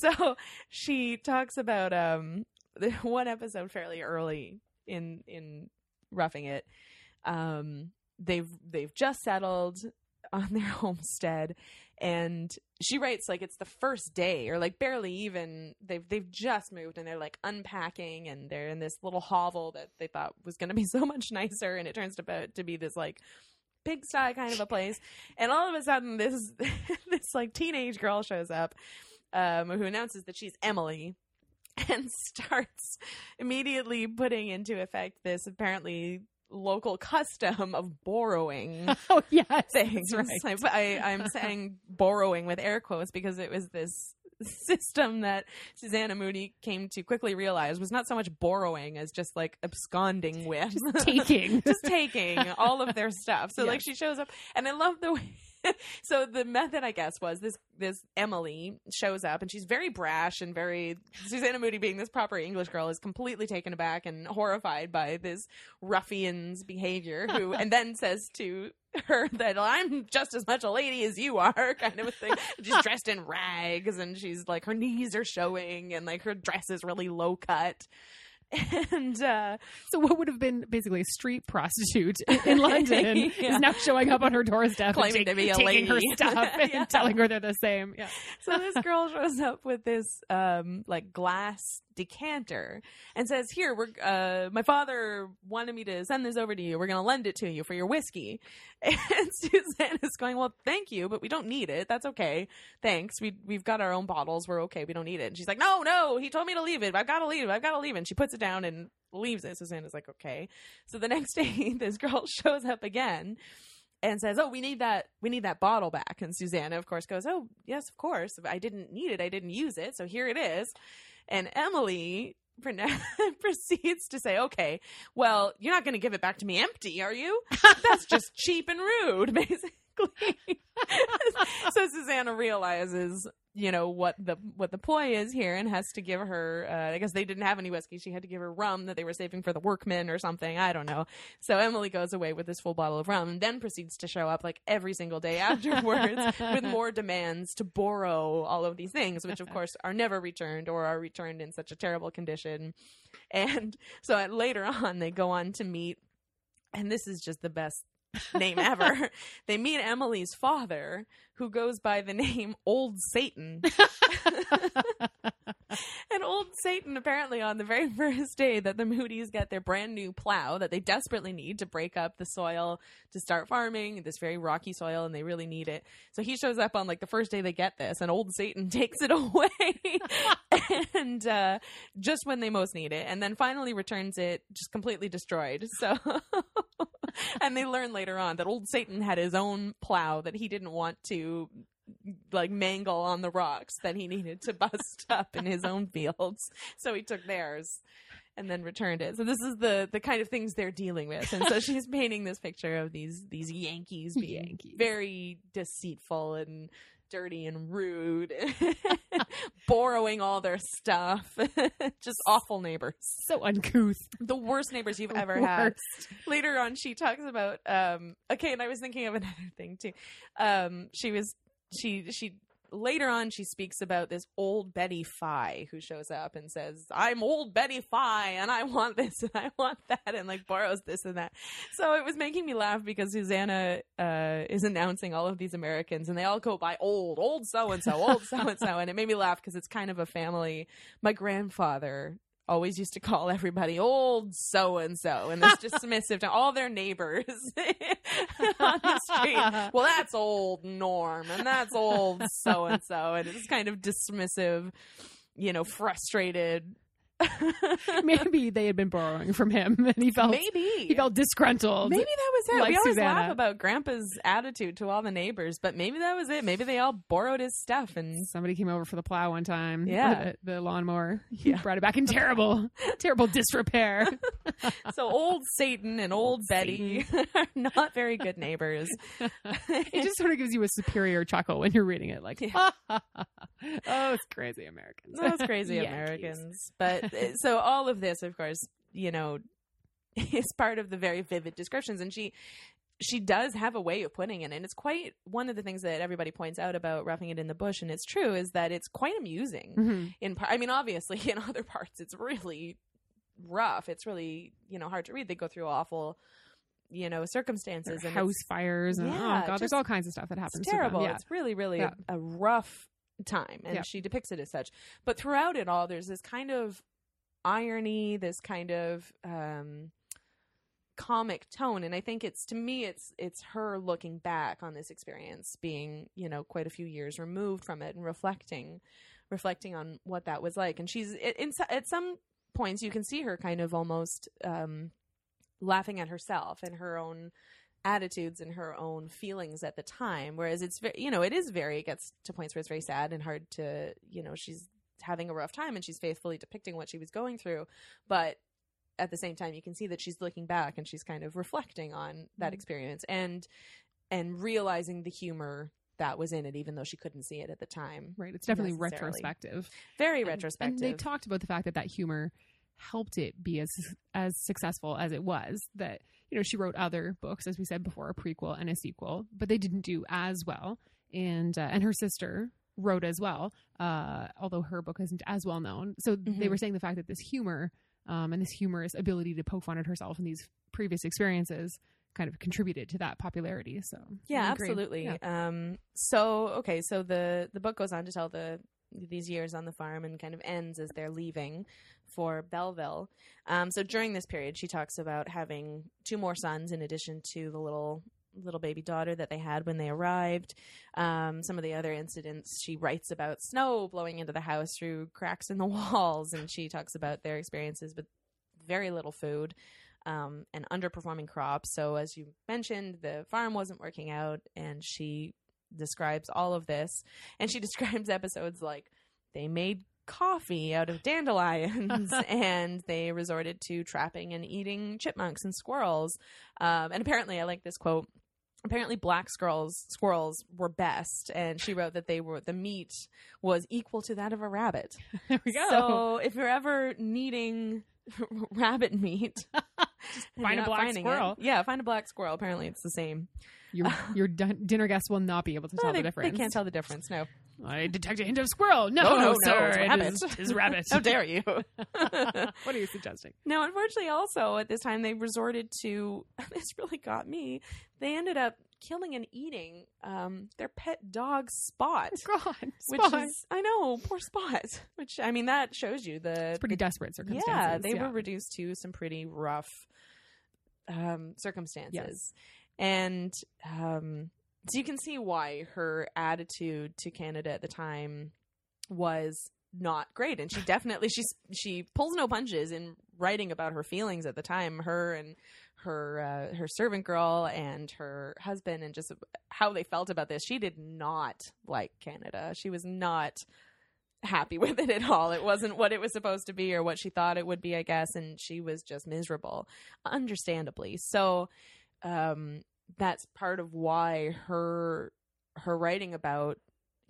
so she talks about um one episode fairly early in in roughing it. Um they've they've just settled on their homestead and she writes like it's the first day or like barely even they've they've just moved and they're like unpacking and they're in this little hovel that they thought was going to be so much nicer and it turns to, to be this like pigsty kind of a place and all of a sudden this this like teenage girl shows up um who announces that she's Emily and starts immediately putting into effect this apparently local custom of borrowing Oh yes, things. right. I, I, I'm saying borrowing with air quotes because it was this system that Susanna Moodie came to quickly realize was not so much borrowing as just like absconding with. Just taking. just taking all of their stuff. So like she shows up and I love the way so the method I guess was this this Emily shows up and she's very brash and very Susanna Moodie being this proper English girl is completely taken aback and horrified by this ruffian's behavior who and then says to her that I'm just as much a lady as you are, kind of a thing. She's dressed in rags and she's like her knees are showing and like her dress is really low cut. And uh So what would have been basically a street prostitute in, London Yeah. is now showing up on her doorstep, and Claiming take- to be a taking her lady. stuff and Yeah. telling her they're the same. Yeah. so this girl shows up with this um like glass decanter and says here we're uh my father wanted me to send this over to you. We're gonna lend it to you for your whiskey. And Susanna's going well thank you but we don't need it. That's okay. Thanks. We we've got our own bottles. We're okay. We don't need it. And she's like no no. He told me to leave it. I've got to leave. It i've got to leave. It and she puts it down and leaves it. Susanna's like okay. So the next day this girl shows up again and says, "Oh, we need that. We need that bottle back." And Susanna, of course, goes, "Oh, yes, of course. I didn't need it. I didn't use it. So here it is." And Emily proceeds to say, "Okay, well, you're not going to give it back to me empty, are you? That's just cheap and rude, basically." so Susanna realizes, you know, what the what the ploy is here, and has to give her. Uh, I guess they didn't have any whiskey. She had to give her rum that they were saving for the workmen or something. I don't know. So Emily goes away with this full bottle of rum, and then proceeds to show up like every single day afterwards with more demands to borrow all of these things, which of course are never returned or are returned in such a terrible condition. And so later on, they go on to meet, and this is just the best name ever. they meet Emily's father, who goes by the name Old Satan. and old Satan, apparently, on the very first day that the Moodie's get their brand new plow that they desperately need to break up the soil to start farming, this very rocky soil, and they really need it. So he shows up on like the first day they get this, and old Satan takes it away, and uh, just when they most need it, and then finally returns it just completely destroyed. So. and they learn later on that old Satan had his own plow that he didn't want to like mangle on the rocks that he needed to bust up in his own fields. So he took theirs. and then returned it. So this is the the kind of things they're dealing with. And so she's painting this picture of these these Yankees being Yankees. very deceitful and dirty and rude, borrowing all their stuff. Just awful neighbors. So uncouth. The worst neighbors you've ever Worst. had. Later on she talks about um okay, and I was thinking of another thing too. Um she was she she later on she speaks about this old Betty Fye who shows up and says, I'm old Betty Fye and I want this and I want that and like borrows this and that. So it was making me laugh because Susanna uh, is announcing all of these Americans and they all go by old, old so and so, old so and so. And it made me laugh because it's kind of a family. My grandfather always used to call everybody old so and so and this dismissive to all their neighbors on the street. Well, that's old Norm and that's old so and so. And it's kind of dismissive, you know, frustrated. Maybe they had been borrowing from him and he felt Maybe. he felt disgruntled. Maybe that was it. like we always Susanna. laugh about Grandpa's attitude to all the neighbors, but maybe that was it. Maybe they all borrowed his stuff and Somebody came over for the plow one time. Yeah. The, the lawnmower. Yeah. Brought it back in terrible, terrible disrepair. so old Satan and old Betty are not very good neighbors. it just sort of gives you a superior chuckle when you're reading it. Like, Yeah. oh, it's crazy Americans. Those crazy. Americans. But so all of this, of course, you know, is part of the very vivid descriptions, and she she does have a way of putting it, and it's quite one of the things that everybody points out about roughing it in the bush, and it's true, is that it's quite amusing. Mhm. In part, I mean, obviously, in other parts, it's really rough. It's really you know hard to read. They go through awful. You know circumstances and House fires and Yeah, oh god, there's all kinds of stuff that happens. it's to them. terrible. Yeah. It's really, really Yeah. a, a rough time, and she depicts it as such. But throughout it all, there's this kind of irony, this kind of um, comic tone, and I think it's to me, it's it's her looking back on this experience, being you know quite a few years removed from it, and reflecting, reflecting on what that was like. And she's it, in, at some points you can see her kind of almost um, laughing at herself and her own attitudes and her own feelings at the time whereas it's very you know it is very it gets to points where it's very sad and hard to you know she's having a rough time and she's faithfully depicting what she was going through but at the same time you can see that she's looking back and she's kind of reflecting on that Mhm. experience and and realizing the humor that was in it even though she couldn't see it at the time Right. It's definitely retrospective. very And- retrospective And they talked about the fact that that humor helped it be as as successful as it was. That you know she wrote other books, as we said before, a prequel and a sequel, but they didn't do as well. And uh, and her sister wrote as well, uh, although her book isn't as well known. So they Mhm. were saying the fact that this humor um, and this humorous ability to poke fun at herself in these previous experiences kind of contributed to that popularity. So yeah absolutely Yeah. um so okay so the the book goes on to tell the these years on the farm and kind of ends as they're leaving for belleville um so during this period she talks about having two more sons in addition to the little little baby daughter that they had when they arrived um some of the other incidents she writes about snow blowing into the house through cracks in the walls and she talks about their experiences with very little food um, and underperforming crops. So, as you mentioned, the farm wasn't working out, and she describes all of this. And she describes episodes like they made coffee out of dandelions and they resorted to trapping and eating chipmunks and squirrels. Um, and apparently, I like this quote. Apparently, black squirrels squirrels were best, and she wrote that they were the meat was equal to that of a rabbit. there we go. So if you're ever needing rabbit meat, find a black finding it- squirrel. yeah, find a black squirrel. Apparently, it's the same. your your dinner guests will not be able to Well, tell they, the difference. they can't tell the difference. No, I detect a hint of squirrel. No, No, no, no, sir, it's it rabbit. is- it is rabbit. how dare you? what are you suggesting? now, unfortunately, also at this time they resorted to. This really got me. They ended up killing and eating um, their pet dog Spot. God, Which Spot. is, I know, poor Spot. Which I mean, that shows you the It's pretty the desperate circumstances. Yeah, they were reduced to some pretty rough um, circumstances. And um, so you can see why her attitude to Canada at the time was not great and she definitely she's she pulls no punches in writing about her feelings at the time her and her uh, her servant girl and her husband and just how they felt about this she did not like canada she was not happy with it at all. It wasn't what it was supposed to be or what she thought it would be, I guess, and she was just miserable, understandably. So um, that's part of why her her writing about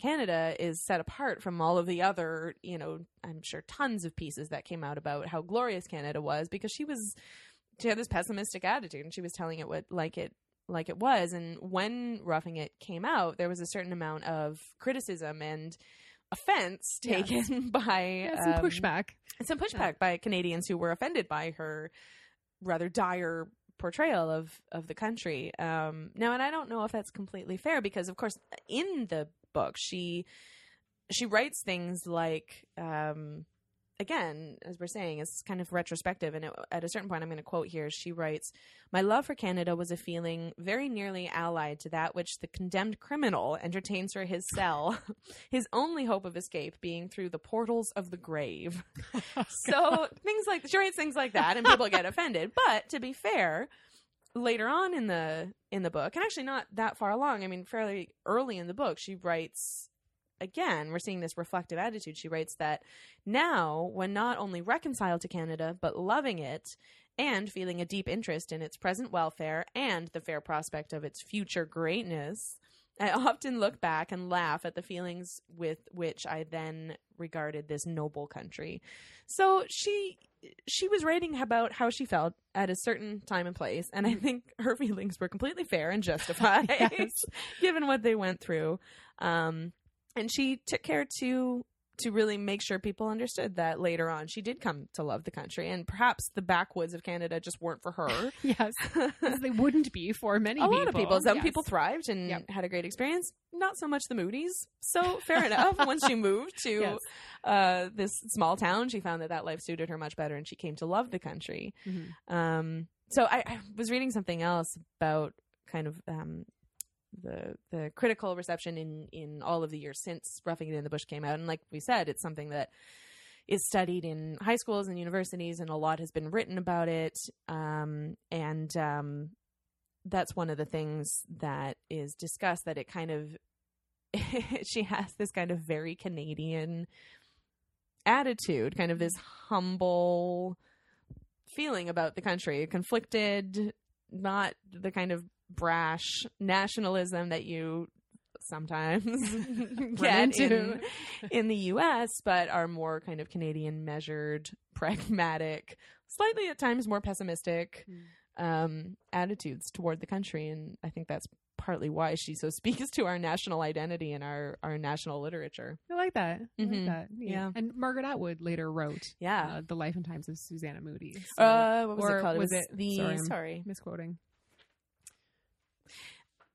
Canada is set apart from all of the other, you know, I'm sure tons of pieces that came out about how glorious Canada was because she was she had this pessimistic attitude and she was telling it what like it like it was and when roughing it came out there was a certain amount of criticism and offense Yes. taken by Yeah, some um, pushback. some pushback by Canadians who were offended by her rather dire portrayal of of the country. Um, now, and I don't know if that's completely fair because, of course, in the book she she writes things like. Um, Again, as we're saying, it's kind of retrospective. And it, at a certain point, I'm going to quote here. She writes, My love for Canada was a feeling very nearly allied to that which the condemned criminal entertains for his cell, his only hope of escape being through the portals of the grave. so things like she writes things like that, and people get offended. But to be fair, later on in the in the book, and actually not that far along, I mean, fairly early in the book, she writes again. We're seeing this reflective attitude. She writes that now, when not only reconciled to Canada but loving it. And feeling a deep interest in its present welfare and the fair prospect of its future greatness, I often look back and laugh at the feelings with which I then regarded this noble country. So she she was writing about how she felt at a certain time and place, and I think her feelings were completely fair and justified, Yes. given what they went through. Um, and she took care to to really make sure people understood that later on she did come to love the country, and perhaps the backwoods of Canada just weren't for her. Yes, they wouldn't be for many a people. lot of people. Some Yes. people thrived and Yep. had a great experience. Not so much the Moodie's. So fair enough. Once she moved to Yes. uh, this small town, she found that that life suited her much better, and she came to love the country. Mhm. Um, so I, I was reading something else about kind of um, the the critical reception in in all of the years since Roughing It in the Bush came out, and like we said, it's something that is studied in high schools and universities, and a lot has been written about it. Um, and um, that's one of the things that is discussed. That it kind of she has this kind of very Canadian attitude, kind of this humble feeling about the country, conflicted, not the kind of brash nationalism that you sometimes get in, into. in the US, but are more kind of Canadian, measured, pragmatic, slightly at times more pessimistic um, attitudes toward the country. And I think that's partly why she so speaks to our national identity and our, our national literature. I like that. I Mhm. like that. Neat. Yeah. And Margaret Atwood later wrote Yeah. uh, The Life and Times of Susanna Moodie. So, uh, what was it called? was it it- the sorry, sorry, misquoting.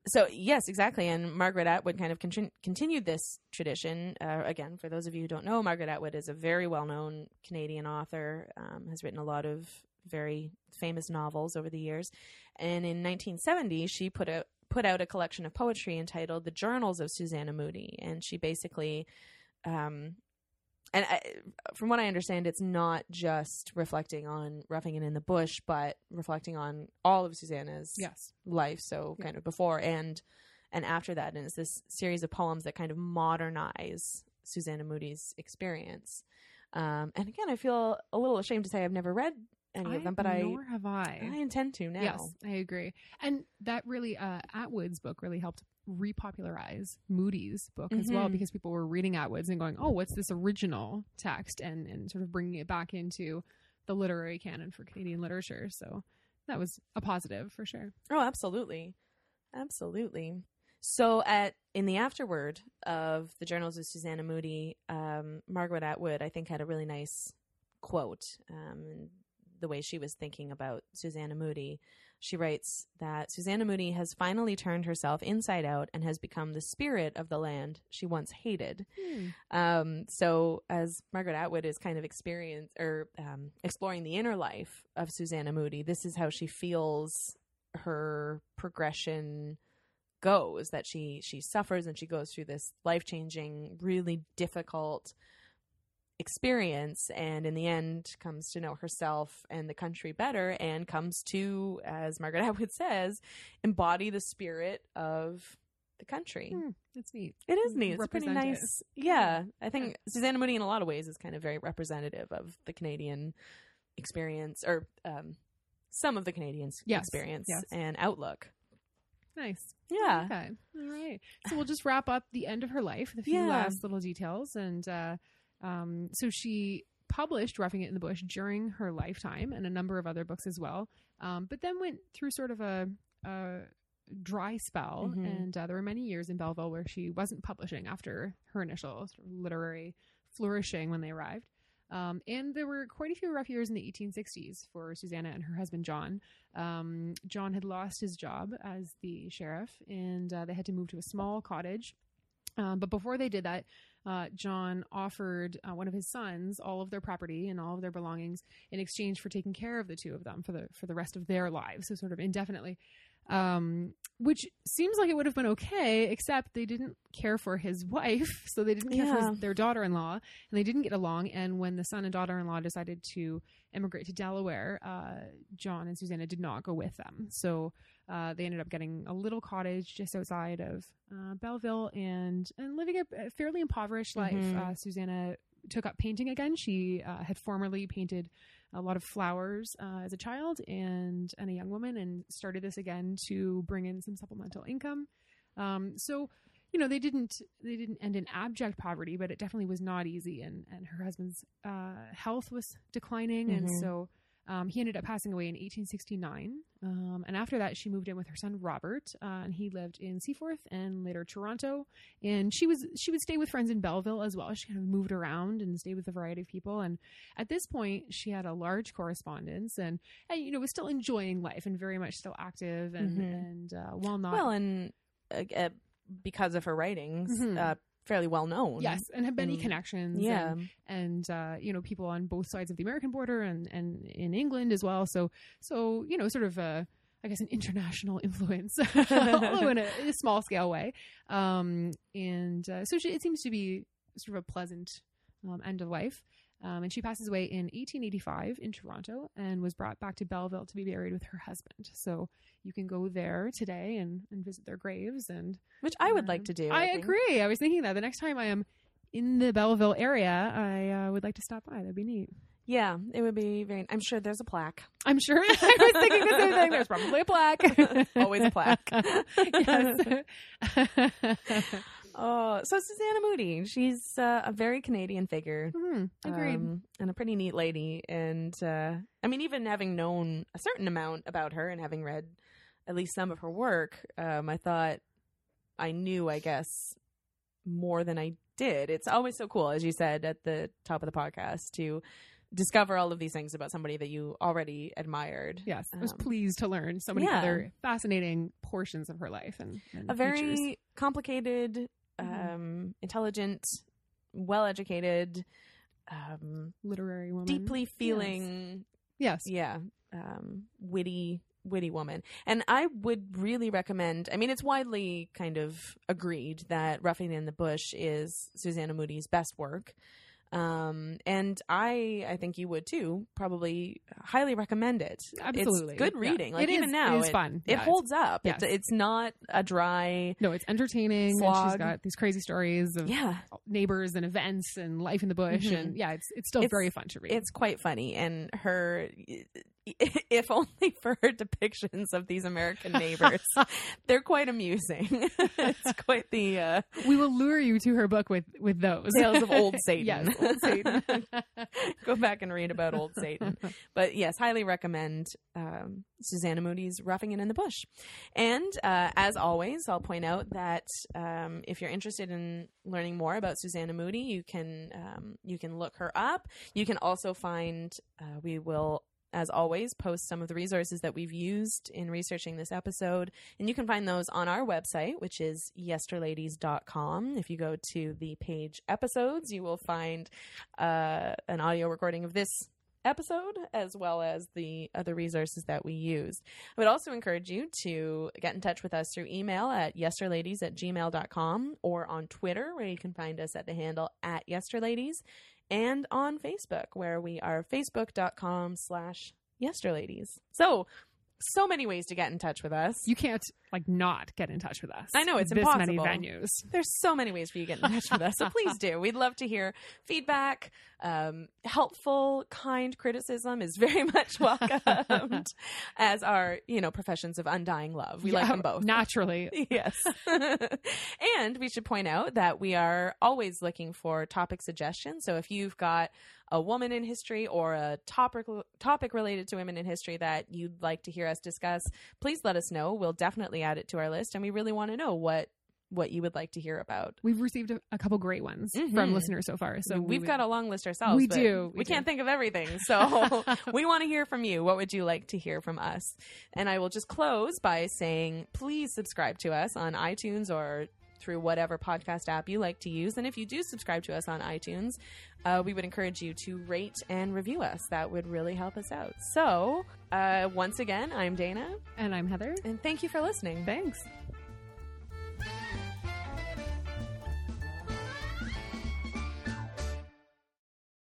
So yes exactly. And margaret atwood kind of con- continued this tradition uh, again for those of you who don't know margaret atwood is a very well-known canadian author um, has written a lot of very famous novels over the years. And in 1970 she put a put out a collection of poetry entitled the journals of susanna moodie. And she basically um, and I, from what I understand, it's not just reflecting on roughing it in the bush, but reflecting on all of Susanna's Yes. life so Yeah. kind of before and and after that and it's this series of poems that kind of modernize susanna moodie's experience um, and again i feel a little ashamed to say i've never read any of them but i nor have I. i intend to now Yes, I agree. And that really, uh, Atwood's book really helped repopularize Moodie's book as well Mhm. because people were reading Atwood's and going, "Oh, what's this original text?" and and sort of bringing it back into the literary canon for Canadian literature. So that was a positive for sure. oh absolutely absolutely so at in the afterword of the journals of susanna moodie um, margaret atwood i think had a really nice quote um, the way she was thinking about susanna moodie She writes that Susanna Moodie has finally turned herself inside out and has become the spirit of the land she once hated. Um, so as Margaret Atwood is kind of experience or um, exploring the inner life of Susanna Moodie, this is how she feels her progression goes. That she she suffers and she goes through this life changing, really difficult experience and in the end comes to know herself and the country better and comes to as margaret atwood says embody the spirit of the country. Hmm, it's neat. It is neat. It's pretty nice. Yeah, I think Susanna Moodie, in a lot of ways, is kind of very representative of the Canadian experience, or um, some of the Canadians' Yes, experience yes. and outlook. Nice. Yeah. Okay. All right. So we'll just wrap up the end of her life with a few Yeah. last little details. And uh, um, so she published Roughing It in the Bush during her lifetime and a number of other books as well. Um, but then went through sort of a, a dry spell. Mhm. And uh, there were many years in Belleville where she wasn't publishing after her initial sort of literary flourishing when they arrived. Um, and there were quite a few rough years in the 1860s for Susanna and her husband John. Um, John had lost his job as the sheriff, and uh, they had to move to a small cottage. Um, but before they did that, uh, John offered uh, one of his sons all of their property and all of their belongings in exchange for taking care of the two of them for the for the rest of their lives, so sort of indefinitely. Um, which seems like it would have been okay, except they didn't care for his wife, so they didn't care for his, their daughter-in-law, and they didn't get along. And when the son and daughter-in-law decided to emigrate to Delaware, uh, John and Susanna did not go with them. So uh, they ended up getting a little cottage just outside of uh, Belleville and and living a, fairly impoverished life. Mhm. Uh, Susanna took up painting again. She uh, had formerly painted a lot of flowers uh, as a child and and a young woman, and started this again to bring in some supplemental income. Um, so you know they didn't they didn't end in abject poverty, but it definitely was not easy. And and her husband's uh, health was declining, and Mhm. so um, he ended up passing away in 1869. Um, and after that, she moved in with her son Robert, uh, and he lived in Seaforth and later Toronto. And she was she would stay with friends in Belleville as well. She kind of moved around and stayed with a variety of people. And at this point, she had a large correspondence, and, and you know was still enjoying life and very much still active and Mhm. and uh, while not Well, and uh, uh, because of her writings, Mhm. uh, fairly well known. yes, and have many connections. Yeah. and, and uh, you know people on both sides of the American border and and in England as well. So so you know sort of a I guess an international influence, although in a, in a small scale way. Um, and uh, so she, it seems to be sort of a pleasant um, end of life. Um, and she passes away in 1885 in Toronto and was brought back to Belleville to be buried with her husband. So you can go there today and, and visit their graves. And which I would um, like to do. I, think. agree. I was thinking that the next time I am in the Belleville area, I uh, would like to stop by. That'd be neat. Yeah, it would be very. I'm sure there's a plaque. I'm sure. I was thinking the same thing. There's probably a plaque. Always a plaque. yes. Oh, so Susanna Moodie, she's uh, a very Canadian figure. Mhm. Agreed. um, and a pretty neat lady. And uh, I mean, even having known a certain amount about her and having read at least some of her work, um, I thought I knew, I guess, more than I did. It's always so cool, as you said at the top of the podcast, to discover all of these things about somebody that you already admired. yes. I was um, pleased to learn so many yeah. other fascinating portions of her life and, and a very features. complicated, Mhm. um, intelligent, well educated, um, literary woman. deeply feeling Yes. yeah um witty witty woman and i would really recommend i mean it's widely kind of agreed that roughing it in the bush is susanna moodie's best work um and i i think you would too probably highly recommend it Absolutely. it's good Yeah. reading like It even is- now it is fun. it Yeah, it's- holds up yes. it's, it's not a dry No, it's entertaining. And she's Slog. got these crazy stories of yeah neighbors and events and life in the bush. Mhm. And yeah, it's it's still It's- very fun to read. it's quite funny and her if only for her depictions of these american neighbors. They're quite amusing. It's quite the uh, we will lure you to her book with with those. Tales of old satan. Yes, old Satan. go back and read about old satan. But yes highly recommend um, susanna moodie's roughing it in the bush. And uh, as always i'll point out that um, if you're interested in learning more about susanna moodie you can um, you can look her up. You can also find uh, we will as always, post some of the resources that we've used in researching this episode. And you can find those on our website, which is yesterladies.com. If you go to the page episodes, you will find uh, an audio recording of this episode as well as the other resources that we used. I would also encourage you to get in touch with us through email at yesterladies at gmail.com or on Twitter, where you can find us at the handle at yesterladies and on Facebook, where we are facebook.com slash yesterladies. So, so many ways to get in touch with us. You can't like not get in touch with us. I know, it's this many impossible. venues. There's so many ways for you to get in touch with us, so please do. We'd love to hear feedback. Um, helpful, kind criticism is very much welcomed, as are you know professions of undying love. We like them both. naturally. yes. and we should point out that we are always looking for topic suggestions. So if you've got a woman in history or a topic topic related to women in history that you'd like to hear us discuss, please let us know. We'll definitely add it to our list and we really want to know what what you would like to hear about. We've received a, a couple great ones Mhm. from listeners so far. So we we've would- got a long list ourselves. We do, We, we can't do. think of everything. So we want to hear from you. What would you like to hear from us? And I will just close by saying please subscribe to us on iTunes or through whatever podcast app you like to use. And if you do subscribe to us on iTunes, uh, we would encourage you to rate and review us. That would really help us out. So, uh, once again, I'm Dana, and I'm Heather. and thank you for listening. Thanks.